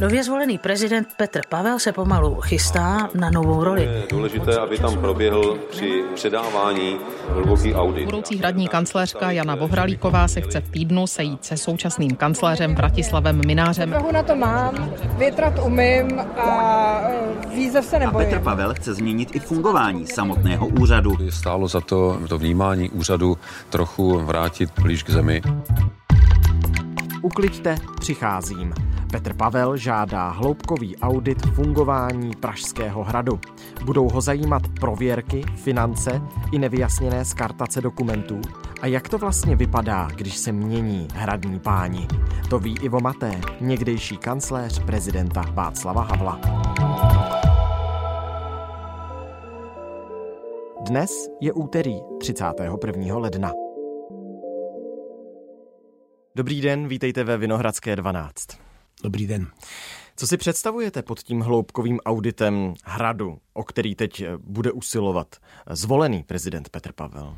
Nově zvolený prezident Petr Pavel se pomalu chystá na novou roli. Je důležité, aby tam proběhl při předávání hluboký audit. Budoucí hradní kancléřka Jana Vohralíková se chce v týdnu sejít se současným kancléřem Bratislavem Minářem. Prahu na to mám, větrat umím a e, výzev se A nebojím. Petr Pavel chce změnit i fungování samotného úřadu. Stálo za to to vnímání úřadu trochu vrátit blíž k zemi. Ukliďte, přicházím. Petr Pavel žádá hloubkový audit fungování Pražského hradu. Budou ho zajímat prověrky, finance i nevyjasněné skartace dokumentů. A jak to vlastně vypadá, když se mění hradní páni? To ví Ivo Maté, někdejší kancléř prezidenta Václava Havla. Dnes je úterý 31. ledna. Dobrý den, vítejte ve Vinohradské 12. Dobrý den. Co si představujete pod tím hloubkovým auditem hradu, o který teď bude usilovat zvolený prezident Petr Pavel?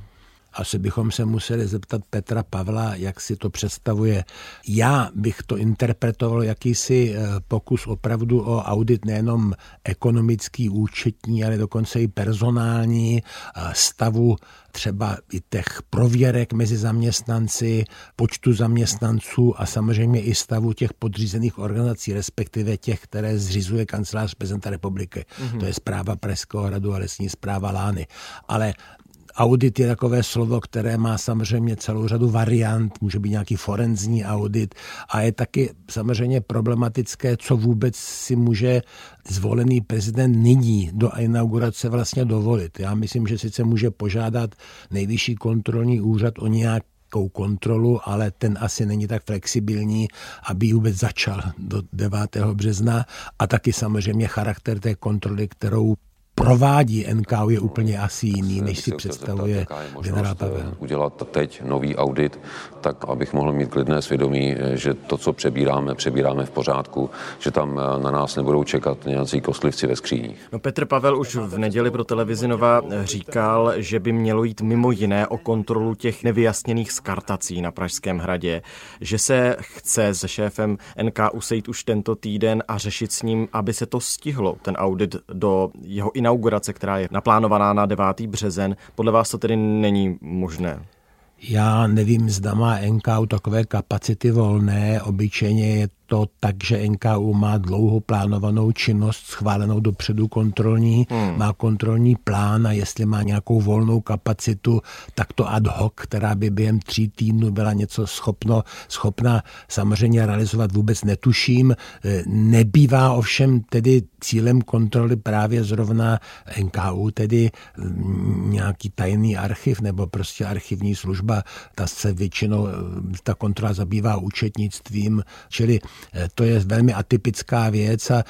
Asi bychom se museli zeptat Petra Pavla, jak si to představuje. Já bych to interpretoval jakýsi eh, pokus opravdu o audit nejenom ekonomický, účetní, ale dokonce i personální eh, stavu třeba i těch prověrek mezi zaměstnanci, počtu zaměstnanců a samozřejmě i stavu těch podřízených organizací, respektive těch, které zřizuje kancelář prezidenta republiky. Mm-hmm. To je zpráva Pražského hradu a lesní zpráva Lány. Ale Audit je takové slovo, které má samozřejmě celou řadu variant, může být nějaký forenzní audit a je taky samozřejmě problematické, co vůbec si může zvolený prezident nyní do inaugurace vlastně dovolit. Já myslím, že sice může požádat nejvyšší kontrolní úřad o nějak nějakou kontrolu, ale ten asi není tak flexibilní, aby vůbec začal do 9. března a taky samozřejmě charakter té kontroly, kterou provádí NKU je úplně asi jiný, než si představuje generál Pavel. Udělat teď nový audit, tak abych mohl mít klidné svědomí, že to, co přebíráme, přebíráme v pořádku, že tam na nás nebudou čekat nějací kostlivci ve skříních. No Petr Pavel už v neděli pro televizi Nova říkal, že by mělo jít mimo jiné o kontrolu těch nevyjasněných skartací na Pražském hradě, že se chce se šéfem NKU sejít už tento týden a řešit s ním, aby se to stihlo, ten audit do jeho inaugurace, která je naplánovaná na 9. březen. Podle vás to tedy není možné? Já nevím, zda má NKU takové kapacity volné. Obyčejně je to tak, že NKU má dlouho plánovanou činnost, schválenou dopředu kontrolní, hmm. má kontrolní plán a jestli má nějakou volnou kapacitu, tak to ad hoc, která by během tří týdnů byla něco schopno, schopna samozřejmě realizovat, vůbec netuším. Nebývá ovšem tedy cílem kontroly právě zrovna NKU, tedy nějaký tajný archiv nebo prostě archivní služba, ta se většinou, ta kontrola zabývá účetnictvím, čili to je velmi atypická věc a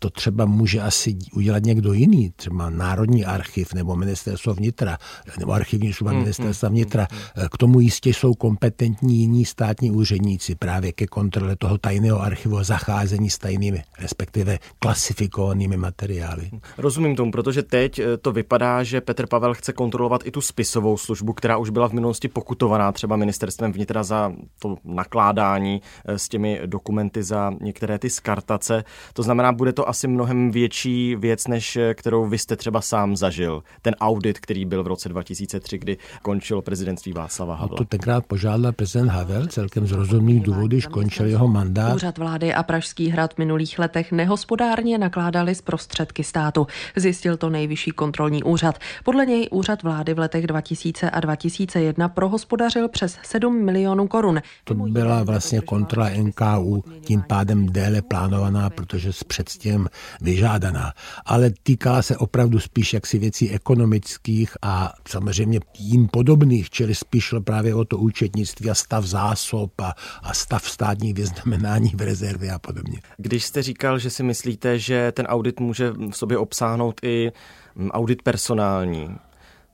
to třeba může asi udělat někdo jiný, třeba Národní archiv nebo Ministerstvo vnitra, nebo archivní služba hmm, Ministerstva vnitra. K tomu jistě jsou kompetentní jiní státní úředníci právě ke kontrole toho tajného archivu a zacházení s tajnými, respektive klasifikovanými materiály. Rozumím tomu, protože teď to vypadá, že Petr Pavel chce kontrolovat i tu spisovou službu, která už byla v minulosti pokutovaná třeba ministerstvem vnitra za to nakládání s těmi dokumenty za některé ty skartace. To znamená, bude to asi mnohem větší věc, než kterou vy jste třeba sám zažil. Ten audit, který byl v roce 2003, kdy končilo prezidentství Václava Havla. To tenkrát požádal prezident Havel celkem z rozumných důvodů, když končil jeho mandát. Úřad vlády a Pražský hrad v minulých letech nehospodárně nakládali z prostředky státu. Zjistil to nejvyšší kontrolní úřad. Podle něj úřad vlády v letech 2000 a 2001 prohospodařil přes 7 milionů korun. To byla vlastně kontrola NKU tím pádem déle plánovaná, protože s předstěm vyžádaná. Ale týkala se opravdu spíš jaksi věcí ekonomických a samozřejmě jim podobných, čili spíš šlo právě o to účetnictví a stav zásob a, a stav státních vyznamenání v rezervě a podobně. Když jste říkal, že si myslíte, že ten audit může v sobě obsáhnout i audit personální,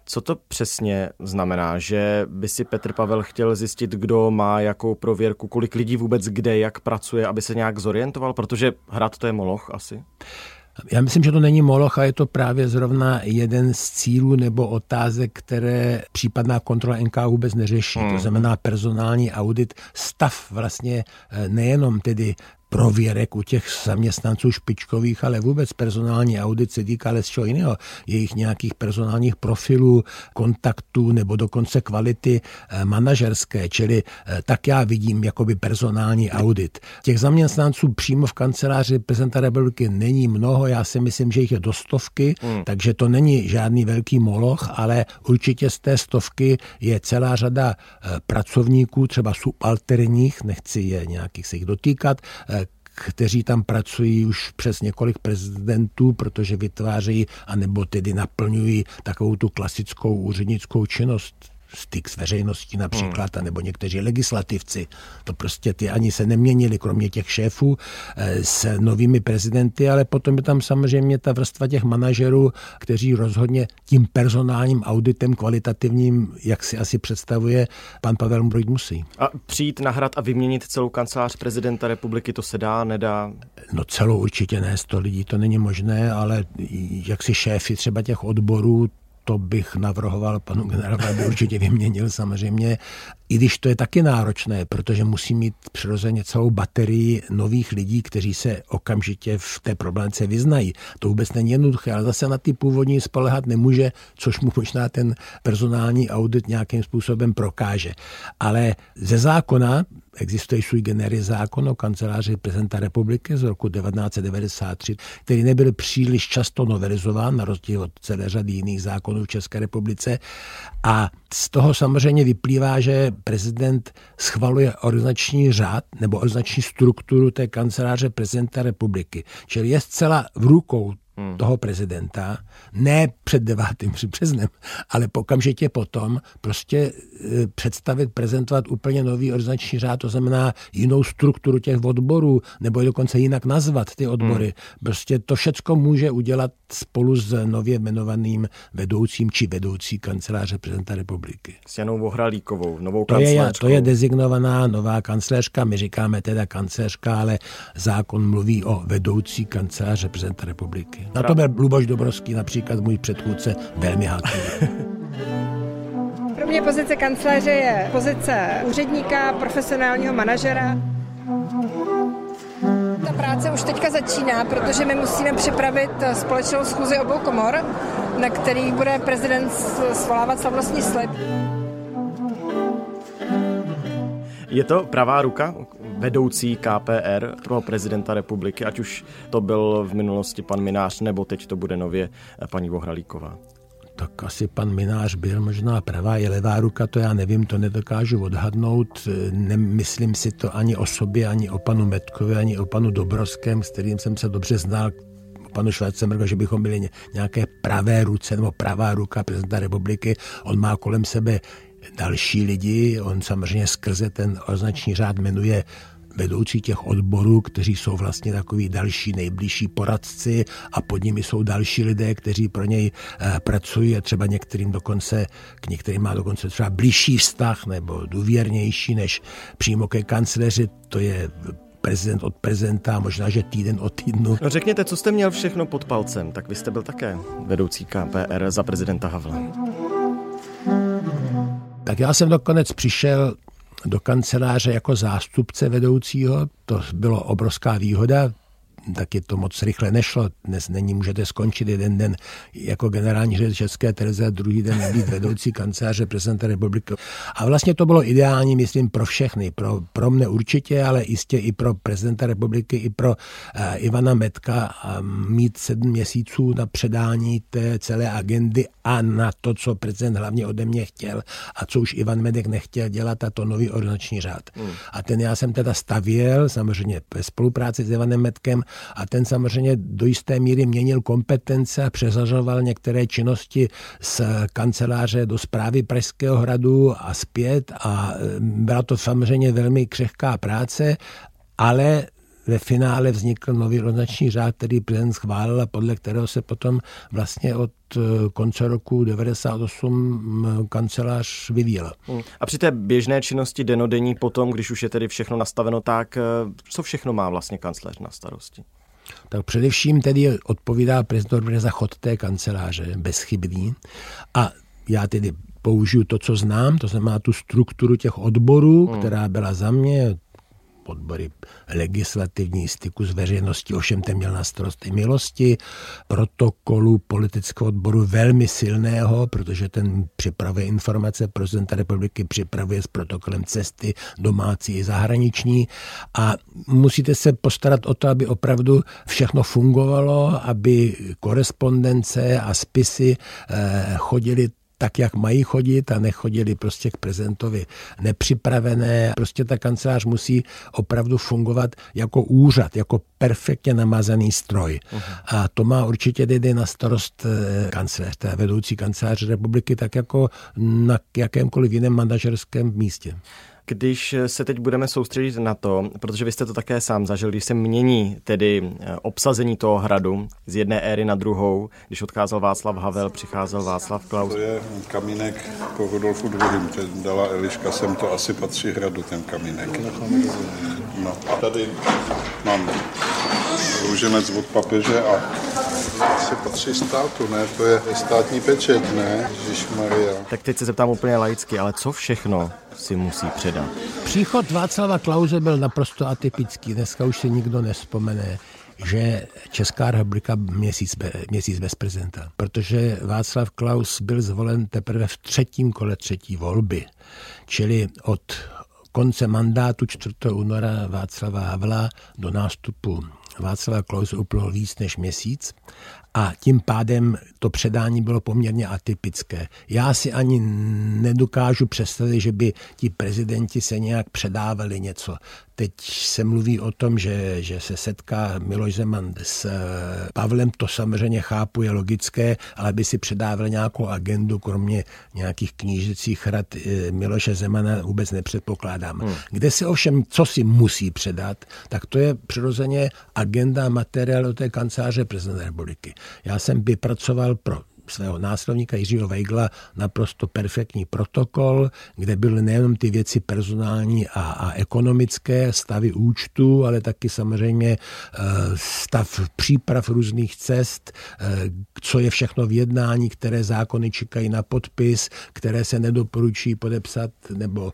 co to přesně znamená? Že by si Petr Pavel chtěl zjistit, kdo má jakou prověrku, kolik lidí vůbec kde, jak pracuje, aby se nějak zorientoval? Protože hrad to je moloch asi. Já myslím, že to není moloch a je to právě zrovna jeden z cílů nebo otázek, které případná kontrola NK vůbec neřeší. Hmm. To znamená personální audit, stav vlastně eh, nejenom tedy prověrek u těch zaměstnanců špičkových, ale vůbec personální audit se týká ale z čeho jiného. Jejich nějakých personálních profilů, kontaktů nebo dokonce kvality eh, manažerské, čili eh, tak já vidím jakoby personální audit. Těch zaměstnanců přímo v kanceláři prezidenta republiky není mnoho, já si myslím, že jich je do stovky, hmm. takže to není žádný velký moloch, ale určitě z té stovky je celá řada eh, pracovníků, třeba subalterních, nechci je nějakých se jich dotýkat, kteří tam pracují už přes několik prezidentů, protože vytvářejí anebo tedy naplňují takovou tu klasickou úřednickou činnost styk s veřejností například, hmm. nebo někteří legislativci. To prostě ty ani se neměnili, kromě těch šéfů eh, s novými prezidenty, ale potom je tam samozřejmě ta vrstva těch manažerů, kteří rozhodně tím personálním auditem kvalitativním, jak si asi představuje, pan Pavel Mbrojit musí. A přijít na hrad a vyměnit celou kancelář prezidenta republiky, to se dá, nedá? No celou určitě ne, sto lidí to není možné, ale jak si šéfy třeba těch odborů, to bych navrhoval panu generálovi, aby určitě vyměnil samozřejmě, i když to je taky náročné, protože musí mít přirozeně celou baterii nových lidí, kteří se okamžitě v té problémce vyznají. To vůbec není jednoduché, ale zase na ty původní spolehat nemůže, což mu možná ten personální audit nějakým způsobem prokáže. Ale ze zákona existuje sui generis zákon o kanceláři prezidenta republiky z roku 1993, který nebyl příliš často novelizován, na rozdíl od celé řady jiných zákonů v České republice. A z toho samozřejmě vyplývá, že prezident schvaluje organizační řád nebo organizační strukturu té kanceláře prezidenta republiky. Čili je zcela v rukou hmm. toho prezidenta, ne před 9. březnem, ale okamžitě potom prostě e, představit, prezentovat úplně nový organizační řád, to znamená jinou strukturu těch odborů, nebo je dokonce jinak nazvat ty odbory. Hmm. Prostě to všecko může udělat spolu s nově jmenovaným vedoucím či vedoucí kanceláře prezidenta republiky. S Janou Vohralíkovou, novou to je, to je dezignovaná nová kancléřka, my říkáme teda kancléřka, ale zákon mluví o vedoucí kanceláře prezidenta republiky. Na to byl Luboš Dobrovský, například můj předchůdce, velmi háklivý. Pro mě pozice kancléře je pozice úředníka, profesionálního manažera. Ta práce už teďka začíná, protože my musíme připravit společnou schůzi obou komor, na kterých bude prezident svolávat slavnostní slib. Je to pravá ruka vedoucí KPR pro prezidenta republiky, ať už to byl v minulosti pan Minář, nebo teď to bude nově paní Vohralíková? tak asi pan Minář byl možná pravá je levá ruka, to já nevím, to nedokážu odhadnout. Nemyslím si to ani o sobě, ani o panu Metkovi, ani o panu Dobrovském, s kterým jsem se dobře znal, panu Schwarzenbergu, že bychom byli nějaké pravé ruce nebo pravá ruka prezidenta republiky. On má kolem sebe další lidi, on samozřejmě skrze ten označní řád jmenuje vedoucí těch odborů, kteří jsou vlastně takový další nejbližší poradci a pod nimi jsou další lidé, kteří pro něj eh, pracují a třeba některým dokonce, k některým má dokonce třeba blížší vztah nebo důvěrnější než přímo ke kancléři, to je prezident od prezidenta, možná, že týden od týdnu. No řekněte, co jste měl všechno pod palcem, tak vy jste byl také vedoucí KPR za prezidenta Havla. Tak já jsem nakonec přišel do kanceláře jako zástupce vedoucího, to bylo obrovská výhoda, taky to moc rychle nešlo. Dnes není, můžete skončit jeden den jako generální ředitel České televize a druhý den být vedoucí kanceláře prezidenta republiky. A vlastně to bylo ideální, myslím, pro všechny. Pro, pro mne určitě, ale jistě i pro prezidenta republiky, i pro uh, Ivana Metka uh, mít sedm měsíců na předání té celé agendy a na to, co prezident hlavně ode mě chtěl a co už Ivan Medek nechtěl dělat, a to nový organizační řád. Hmm. A ten já jsem teda stavěl, samozřejmě ve spolupráci s Ivanem Metkem a ten samozřejmě do jisté míry měnil kompetence a přezařoval některé činnosti z kanceláře do zprávy Pražského hradu a zpět. A e, byla to samozřejmě velmi křehká práce, ale ve finále vznikl nový roznační řád, který prezident schválil a podle kterého se potom vlastně od e, konce roku 98 kancelář vyvíjel. Hmm. A při té běžné činnosti denodenní potom, když už je tedy všechno nastaveno, tak e, co všechno má vlastně kancléř na starosti? Tak především tedy odpovídá prezident za chod té kanceláře, bezchybný. A já tedy použiju to, co znám, to znamená tu strukturu těch odborů, hmm. která byla za mě, odbory legislativní styku s veřejností, ovšem ten měl na starosti milosti, protokolu politického odboru velmi silného, protože ten připravuje informace, prezidenta republiky připravuje s protokolem cesty domácí i zahraniční. A musíte se postarat o to, aby opravdu všechno fungovalo, aby korespondence a spisy eh, chodily tak, jak mají chodit a nechodili prostě k prezentovi nepřipravené. Prostě ta kancelář musí opravdu fungovat jako úřad, jako perfektně namazaný stroj. Uh-huh. A to má určitě jde na starost eh, kancelář, té vedoucí kanceláře republiky, tak jako na jakémkoliv jiném manažerském místě. Když se teď budeme soustředit na to, protože vy jste to také sám zažil, když se mění tedy eh, obsazení toho hradu z jedné éry na druhou, když odcházel Václav Havel, přicházel Václav Klaus. To je kamínek po Rudolfu II. Teď dala Eliška sem, to asi patří hradu, ten kamínek. No a tady mám růženec od papeže a asi patří státu, ne? To je státní pečeť, ne? Maria. Tak teď se zeptám úplně laicky, ale co všechno si musí předat? Příchod Václava Klauze byl naprosto atypický. Dneska už si nikdo nespomene že Česká republika měsíc, měsíc bez prezidenta, protože Václav Klaus byl zvolen teprve v třetím kole třetí volby, čili od konce mandátu 4. února Václava Havla do nástupu Václava Klause uplyl víc než měsíc a tím pádem to předání bylo poměrně atypické. Já si ani nedokážu představit, že by ti prezidenti se nějak předávali něco. Teď se mluví o tom, že, že se setká Miloš Zeman s eh, Pavlem, to samozřejmě chápu, je logické, ale by si předával nějakou agendu, kromě nějakých knížecích rad eh, Miloše Zemana vůbec nepředpokládám. Hmm. Kde si ovšem, co si musí předat, tak to je přirozeně agenda a materiál té kanceláře prezidenta republiky. Já jsem vypracoval pro svého následníka Jiřího Weigla naprosto perfektní protokol, kde byly nejenom ty věci personální a, a ekonomické, stavy účtu, ale taky samozřejmě eh, stav příprav různých cest, eh, co je všechno v jednání, které zákony čekají na podpis, které se nedoporučí podepsat, nebo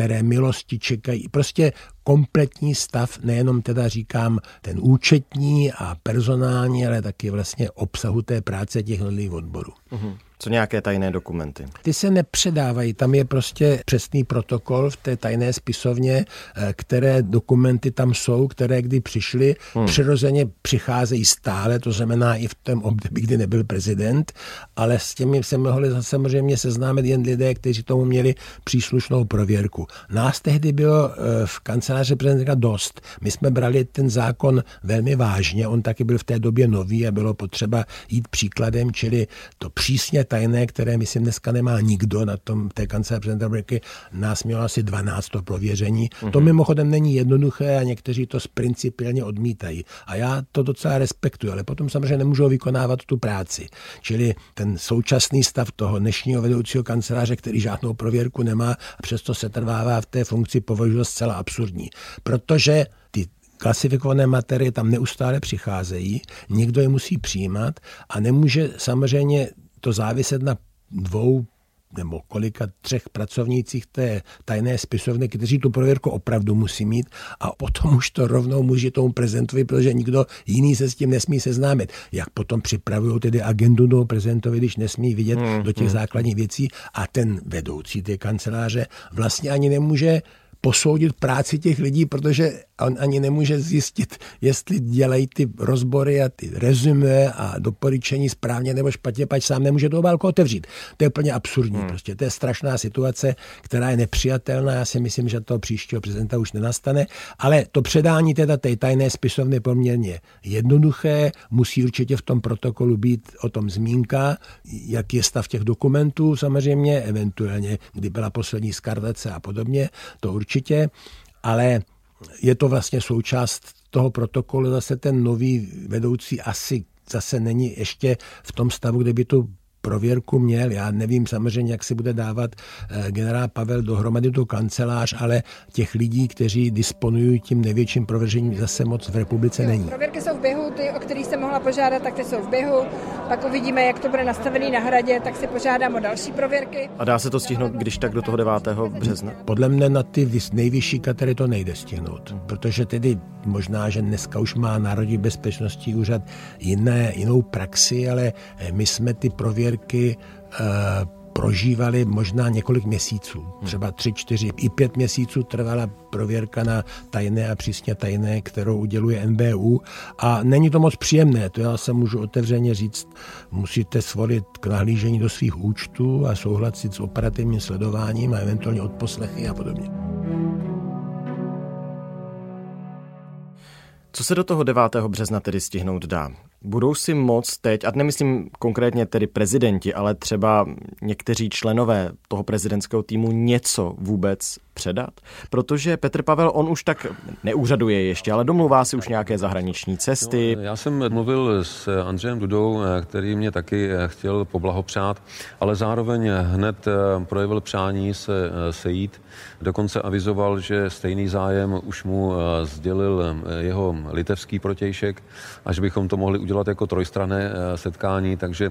které milosti čekají. Prostě kompletní stav, nejenom teda říkám ten účetní a personální, ale taky vlastně obsahu té práce těch odborů. Mm-hmm. Co nějaké tajné dokumenty? Ty se nepředávají, tam je prostě přesný protokol v té tajné spisovně, eh, které dokumenty tam jsou, které kdy přišly, hmm. přirozeně přicházejí stále, to znamená i v tom období, kdy nebyl prezident, ale s těmi se mohli samozřejmě seznámit jen lidé, kteří tomu měli příslušnou prověrku. Nás tehdy bylo eh, v kanceláři prezidenta dost. My jsme brali ten zákon velmi vážně, on taky byl v té době nový a bylo potřeba jít příkladem, čili to přísně tajné, které myslím dneska nemá nikdo na tom té kanceláři prezidenta republiky. Nás mělo asi 12 to prověření. Mm-hmm. To mhm. mimochodem není jednoduché a někteří to principiálně odmítají. A já to docela respektuji, ale potom samozřejmě nemůžou vykonávat tu práci. Čili ten současný stav toho dnešního vedoucího kanceláře, který žádnou prověrku nemá a přesto se trvává v té funkci, považuji zcela absurdní. Protože ty klasifikované materie tam neustále přicházejí, někdo je musí přijímat a nemůže samozřejmě to záviset na dvou nebo kolika třech pracovnících té tajné spisovny, kteří tu prověrku opravdu musí mít a potom už to rovnou může tomu prezentovi, protože nikdo jiný se s tím nesmí seznámit. Jak potom připravují tedy agendu do prezentovi, když nesmí vidět hmm, do těch hmm. základních věcí a ten vedoucí té kanceláře vlastně ani nemůže posoudit práci těch lidí, protože on ani nemůže zjistit, jestli dělají ty rozbory a ty rezume a doporučení správně nebo špatně, pač sám nemůže tu obálku otevřít. To je plně absurdní. Hmm. Prostě to je strašná situace, která je nepřijatelná. Já si myslím, že to příštího prezidenta už nenastane, ale to předání teda té tajné spisovny je poměrně jednoduché. Musí určitě v tom protokolu být o tom zmínka, jak je stav těch dokumentů samozřejmě, eventuálně, kdy byla poslední skartace a podobně, to určitě, ale je to vlastně součást toho protokolu. Zase ten nový vedoucí asi zase není ještě v tom stavu, kde by tu prověrku měl. Já nevím samozřejmě, jak si bude dávat eh, generál Pavel dohromady tu kancelář, ale těch lidí, kteří disponují tím největším prověřením, zase moc v republice není. Prověrky jsou v běhu, ty, o kterých jsem mohla požádat, tak ty jsou v běhu. Pak uvidíme, jak to bude nastavený na hradě, tak si požádám o další prověrky. A dá se to stihnout, když tak do toho 9. března? Podle mne na ty nejvyšší katery to nejde stihnout, protože tedy možná, že dneska už má Národní bezpečnostní úřad jiné, jinou praxi, ale my jsme ty prověrky uh, prožívali možná několik měsíců, třeba tři, čtyři, i pět měsíců trvala prověrka na tajné a přísně tajné, kterou uděluje NBU a není to moc příjemné, to já se můžu otevřeně říct, musíte svolit k nahlížení do svých účtů a souhlasit s operativním sledováním a eventuálně odposlechy a podobně. Co se do toho 9. března tedy stihnout dá? Budou si moc teď, a nemyslím konkrétně tedy prezidenti, ale třeba někteří členové toho prezidentského týmu něco vůbec předat? Protože Petr Pavel, on už tak neúřaduje ještě, ale domluvá si už nějaké zahraniční cesty. No, já jsem mluvil s Andřejem Dudou, který mě taky chtěl poblahopřát, ale zároveň hned projevil přání se sejít. Dokonce avizoval, že stejný zájem už mu sdělil jeho litevský protějšek a že bychom to mohli udělat jako trojstrané setkání, takže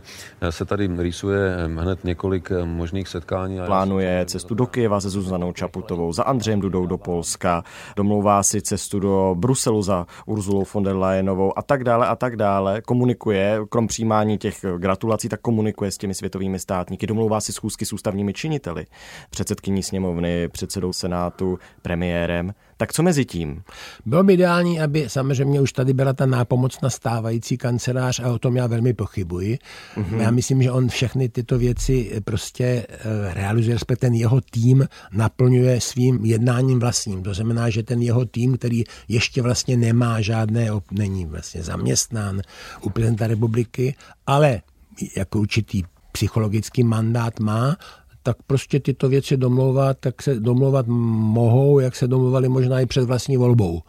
se tady rýsuje hned několik možných setkání. Plánuje cestu do Kyjeva se Zuzanou Čaputovou za Andřejem Dudou do Polska, domlouvá si cestu do Bruselu za Urzulou von der Leyenovou a tak dále a tak dále. Komunikuje, krom přijímání těch gratulací, tak komunikuje s těmi světovými státníky, domlouvá si schůzky s ústavními činiteli, předsedkyní sněmovny, předsedou senátu, premiérem. Tak co mezi tím? Bylo by ideální, aby samozřejmě už tady byla ta nápomocna stávající kancelář a o tom já velmi pochybuji. Mm-hmm. Já myslím, že on všechny tyto věci prostě eh, realizuje, respektive ten jeho tým naplňuje svým jednáním vlastním. To znamená, že ten jeho tým, který ještě vlastně nemá žádné, není vlastně zaměstnán u prezidenta republiky, ale jako určitý psychologický mandát má tak prostě tyto věci domlouvat, tak se domlouvat mohou, jak se domluvali možná i před vlastní volbou.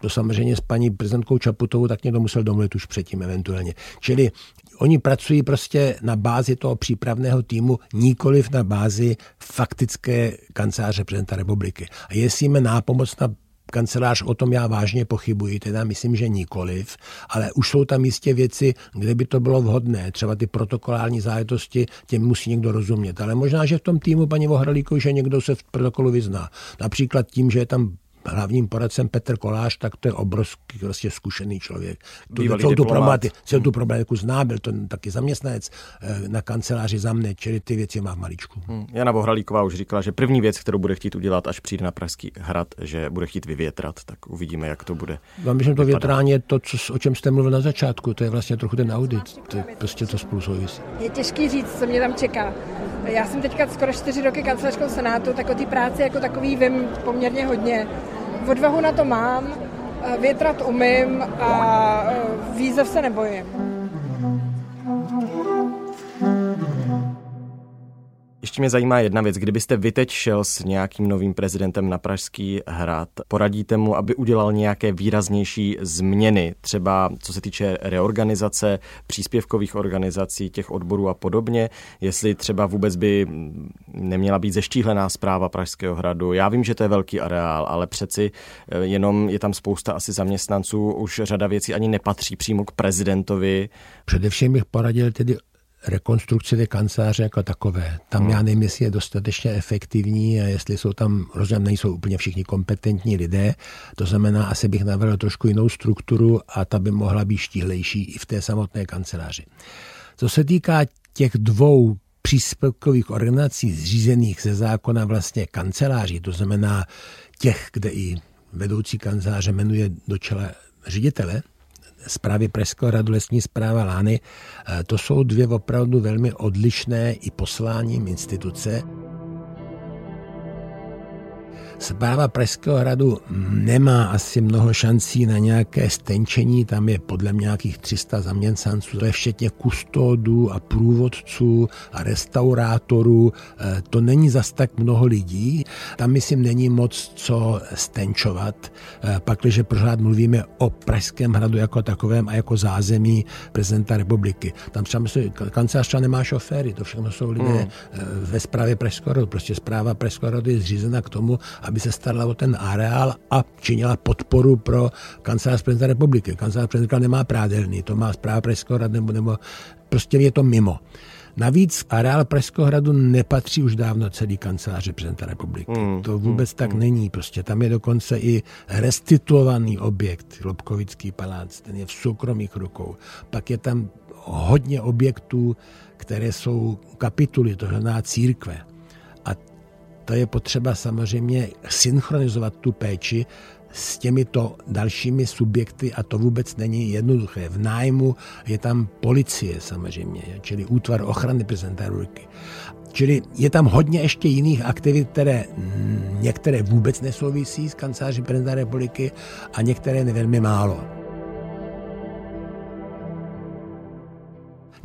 To samozřejmě s paní prezidentkou Čaputovou tak někdo musel domluvit už předtím eventuálně. Čili oni pracují prostě na bázi toho přípravného týmu, nikoliv na bázi faktické kanceláře prezidenta republiky. A jestli jíme nápomoc na kancelář, o tom já vážně pochybuji, teda myslím, že nikoliv, ale už jsou tam jistě věci, kde by to bylo vhodné, třeba ty protokolální záležitosti, těm musí někdo rozumět, ale možná, že v tom týmu paní Vohralíku, že někdo se v protokolu vyzná. Například tím, že je tam hlavním poradcem Petr Kolář, tak to je obrovský prostě zkušený člověk. Tu, celou, tu problemati, celou tu problematiku zná, byl to taky zaměstnanec eh, na kanceláři za mne, čili ty věci má v maličku. Hmm. Jana Bohralíková už říkala, že první věc, kterou bude chtít udělat, až přijde na Pražský hrad, že bude chtít vyvětrat, tak uvidíme, jak to bude. Já myslím, to větrání je to, co, o čem jste mluvil na začátku, to je vlastně trochu ten audit, to je prostě to spolu souvisí. Je těžký říct, co mě tam čeká. Já jsem teďka skoro čtyři roky kancelářkou Senátu, tak o té práci jako takový vím poměrně hodně odvahu na to mám, větrat umím a výzev se nebojím. Ještě mě zajímá jedna věc. Kdybyste vy teď šel s nějakým novým prezidentem na Pražský hrad, poradíte mu, aby udělal nějaké výraznější změny, třeba co se týče reorganizace příspěvkových organizací, těch odborů a podobně, jestli třeba vůbec by neměla být zeštíhlená zpráva Pražského hradu. Já vím, že to je velký areál, ale přeci eh, jenom je tam spousta asi zaměstnanců, už řada věcí ani nepatří přímo k prezidentovi. Především bych poradil tedy rekonstrukci té kanceláře jako takové. Tam hmm. já nevím, jestli je dostatečně efektivní a jestli jsou tam, rozumím, nejsou úplně všichni kompetentní lidé. To znamená, asi bych navrhl trošku jinou strukturu a ta by mohla být štíhlejší i v té samotné kanceláři. Co se týká těch dvou příspěvkových organizací zřízených ze zákona vlastně kanceláří, to znamená těch, kde i vedoucí kanceláře jmenuje do čela ředitele, zprávy Pražského radu lesní zpráva Lány, eh, to jsou dvě opravdu velmi odlišné i posláním instituce. Zpráva Pražského hradu nemá asi mnoho šancí na nějaké stenčení, tam je podle mě nějakých 300 zaměstnanců, to je včetně kustodů a průvodců a restaurátorů, eh, to není zas tak mnoho lidí, tam myslím není moc co stenčovat, eh, pakliže pořád mluvíme o Pražském hradu jako takovém a jako zázemí prezidenta republiky. Tam třeba myslím, kancelář nemá šoféry, to všechno jsou lidé hmm. Eh, ve správě Pražského hradu, prostě zpráva Pražského hradu je zřízena k tomu, aby se starala o ten areál a činila podporu pro kancelář prezidenta republiky. Kancelář prezidenta nemá prádelný, to má zpráva Pražského hradu nebo, nebo prostě je to mimo. Navíc areál Pražského hradu nepatří už dávno celý kanceláři prezidenta republiky. Hmm, to vůbec hmm, tak hmm. není. Prostě tam je dokonce i restituovaný objekt, Lobkovický palác, ten je v soukromých rukou. Pak je tam hodně objektů, které jsou kapituly, to znamená církve. To je potřeba samozřejmě synchronizovat tu péči s těmito dalšími subjekty a to vůbec není jednoduché. V nájmu je tam policie samozřejmě, čili útvar ochrany prezidenta republiky. Čili je tam hodně ještě jiných aktivit, které některé vůbec nesouvisí s kanceláří prezidenta republiky a některé velmi málo.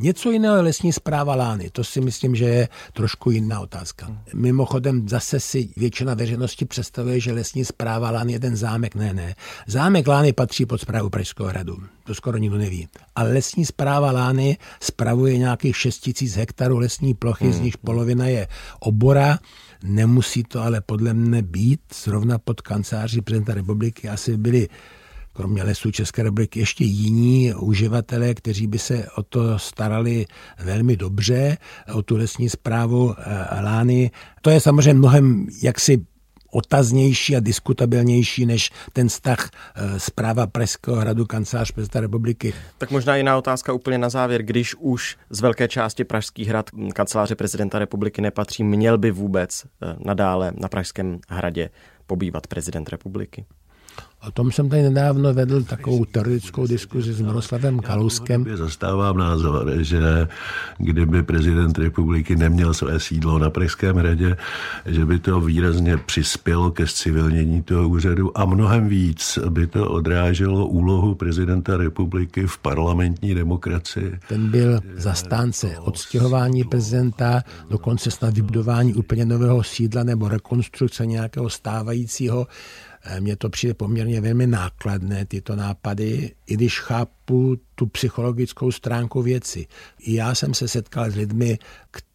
Něco jiného je lesní zpráva Lány, to si myslím, že je trošku jiná otázka. Mimochodem zase si většina veřejnosti představuje, že lesní zpráva Lány je ten zámek. Ne, ne. Zámek Lány patří pod zprávu Pražského hradu. To skoro nikdo neví. Ale lesní zpráva Lány spravuje nějakých 6 000 hektarů lesní plochy, hmm. z nich polovina je obora. Nemusí to ale podle mne být zrovna pod kanceláří prezidenta republiky. Asi byli kromě lesů České republiky ještě jiní uživatelé, kteří by se o to starali velmi dobře, o tu lesní zprávu eh, Lány. To je samozřejmě mnohem jaksi otaznější a diskutabilnější než ten vztah eh, zpráva Pražského hradu kancelář prezidenta republiky. Tak možná jiná otázka úplně na závěr. Když už z velké části Pražský hrad kanceláře prezidenta republiky nepatří, měl by vůbec eh, nadále na Pražském hradě pobývat prezident republiky? O tom jsem tady nedávno vedl takovou teoretickou diskuzi s Miroslavem Kalouskem. Já zastávám názor, že kdyby prezident republiky neměl své sídlo na Pražském hradě, že by to výrazně přispělo ke civilnění toho úřadu a mnohem víc by to odráželo úlohu prezidenta republiky v parlamentní demokracii. Ten byl zastánce odstěhování prezidenta, dokonce snad vybudování úplně nového sídla nebo rekonstrukce nějakého stávajícího mně to přijde poměrně velmi nákladné, tyto nápady, i když chápu tu psychologickou stránku věci. I já jsem se setkal s lidmi,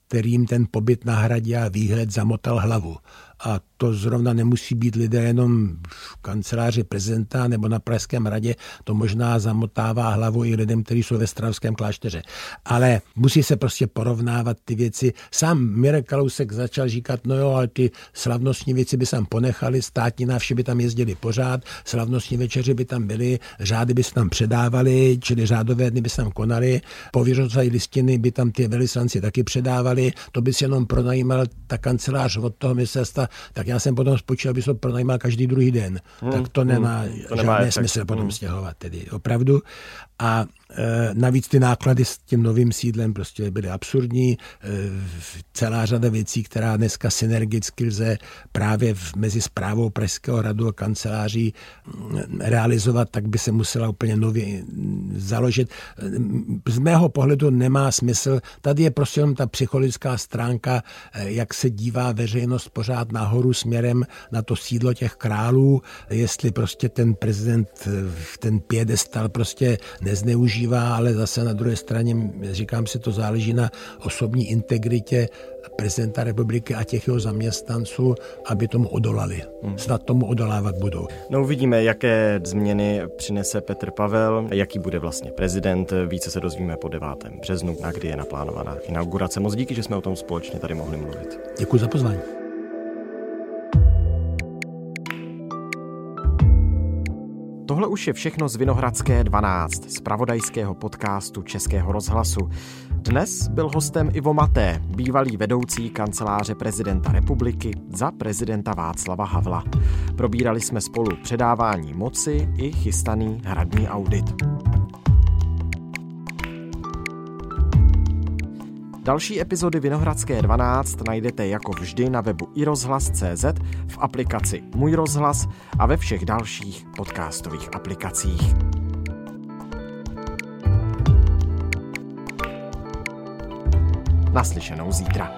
kterým ten pobyt na hradě a výhled zamotal hlavu. A to zrovna nemusí být lidé jenom v kanceláři prezidenta nebo na Pražském radě, to možná zamotává hlavu i lidem, kteří jsou ve Stravském klášteře. Ale musí se prostě porovnávat ty věci. Sám Mirek Kalousek začal říkat, no jo, ale ty slavnostní věci by tam ponechali, státní návštěvy by tam jezdili pořád, slavnostní večeři by tam byly, řády by se tam předávali, čili řádové dny by se tam konaly, pověřovací listiny by tam ty velislanci taky předávali, to by si jenom pronajímal ta kancelář od toho ministerstva, tak tak já jsem potom spočítal, aby se to pronajímal každý druhý den. Hmm, tak to nemá hmm, to nemá žádný smysl potom hmm. stěhovat tedy opravdu. A navíc ty náklady s tím novým sídlem prostě byly absurdní. E, celá řada věcí, která dneska synergicky lze právě mezi zprávou Pražského hradu a kanceláří mm, realizovat, tak by se musela úplně nově založit. Z mého pohledu nemá smysl. Tady je prostě jenom ta psychologická stránka, jak se dívá veřejnost pořád nahoru směrem na to sídlo těch králů, jestli prostě ten prezident ten piedestal prostě nezneužívá, ale zase na druhé straně, říkám si, to záleží na osobní integritě prezidenta republiky a těch jeho zaměstnanců, aby tomu odolali. Hmm. Snad tomu odolávat budou. No uvidíme, jaké změny přinese Petr Pavel, jaký bude vlastně prezident. Více se dozvíme po 9. březnu, a kdy je naplánovaná inaugurace. Moc díky, že jsme o tom společně tady mohli mluvit. Děkuji za pozvání. Tohle už je všechno z Vinohradské 12, z pravodajského podcastu Českého rozhlasu. Dnes byl hostem Ivo Maté, bývalý vedoucí kanceláře prezidenta republiky za prezidenta Václava Havla. Probírali jsme spolu předávání moci i chystaný hradní audit. Další epizody Vinohradské 12 najdete jako vždy na webu iRozhlas.cz, v aplikaci Můj rozhlas a ve všech dalších podcastových aplikacích. Naslyšenou zítra.